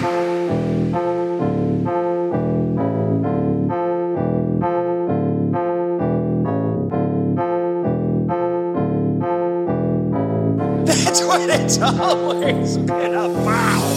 That's what it's always been about.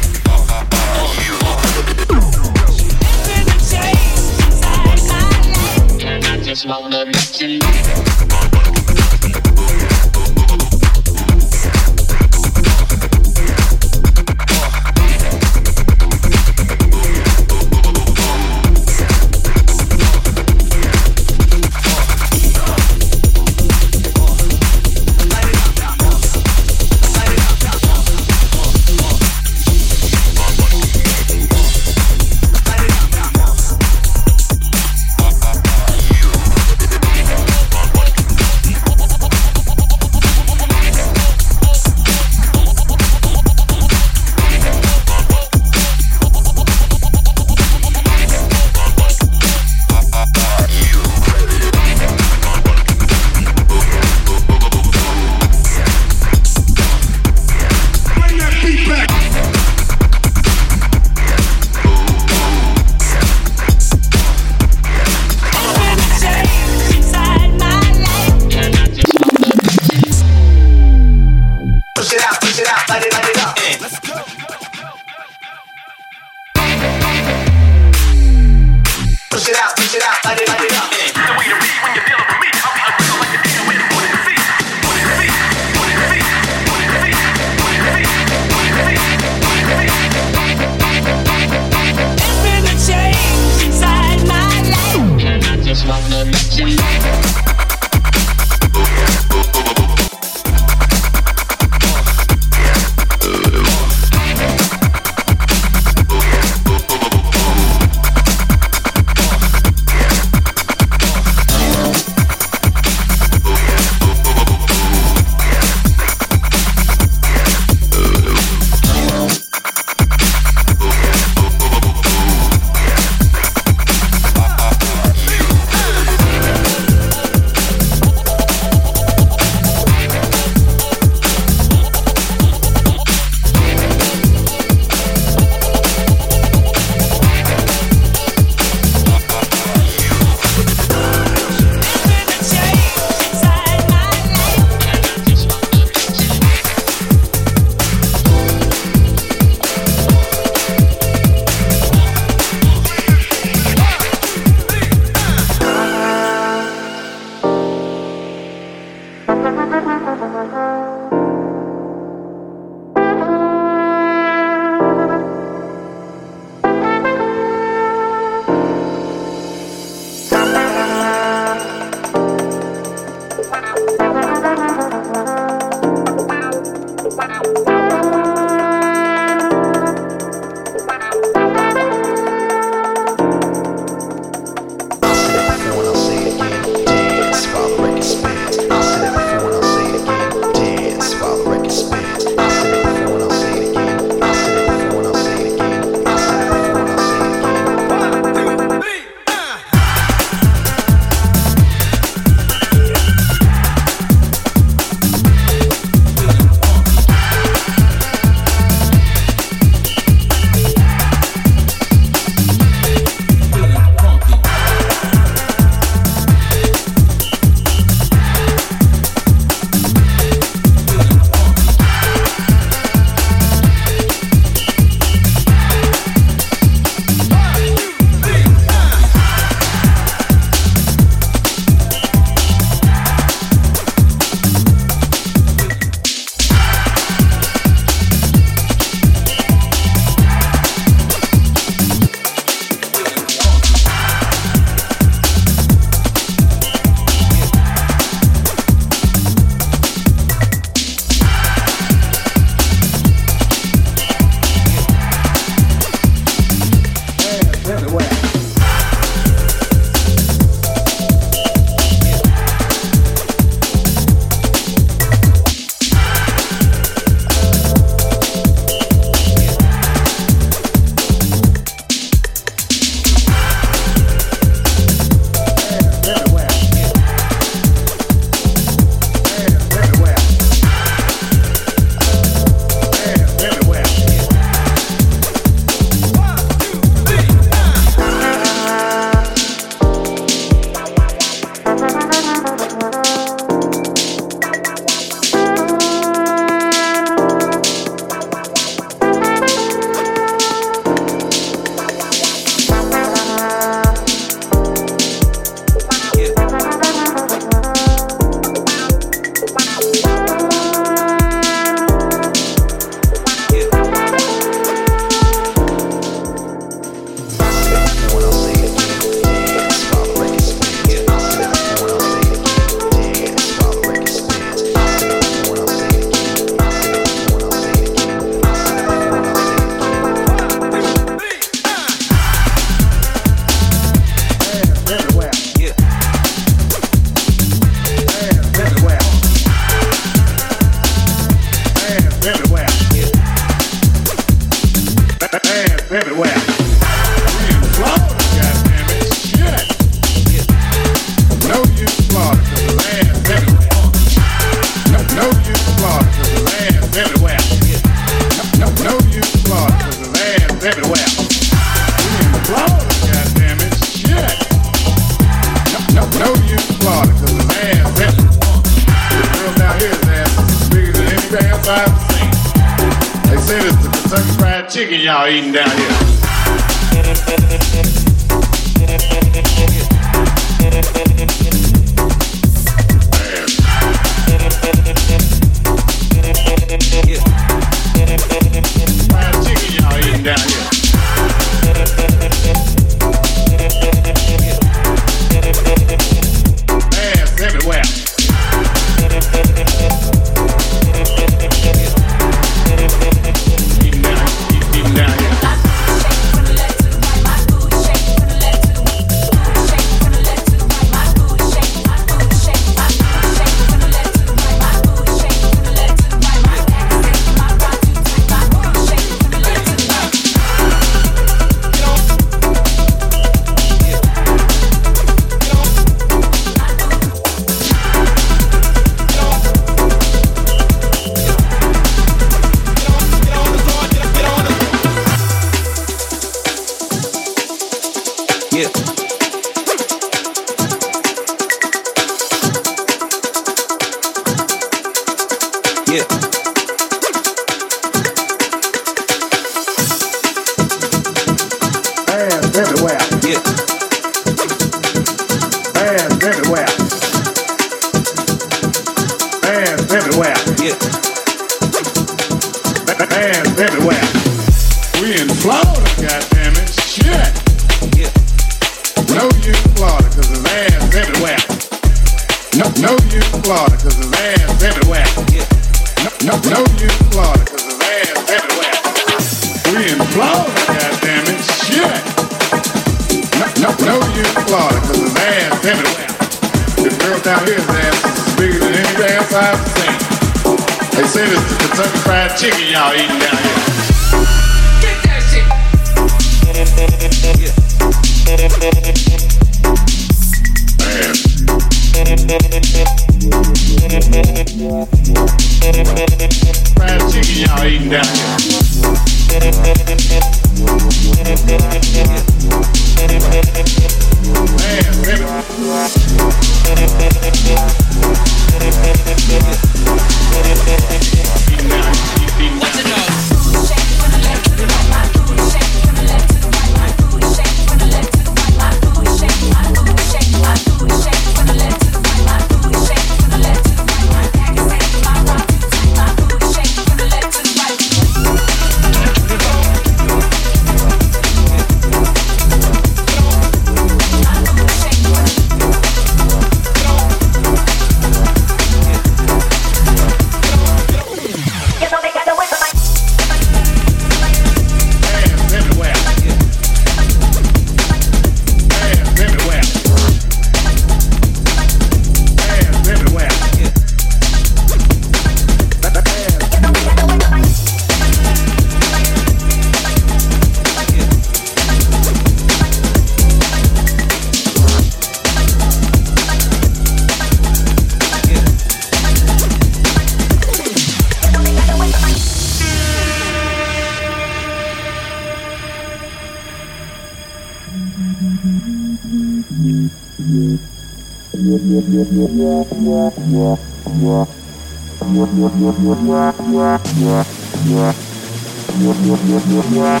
Yeah.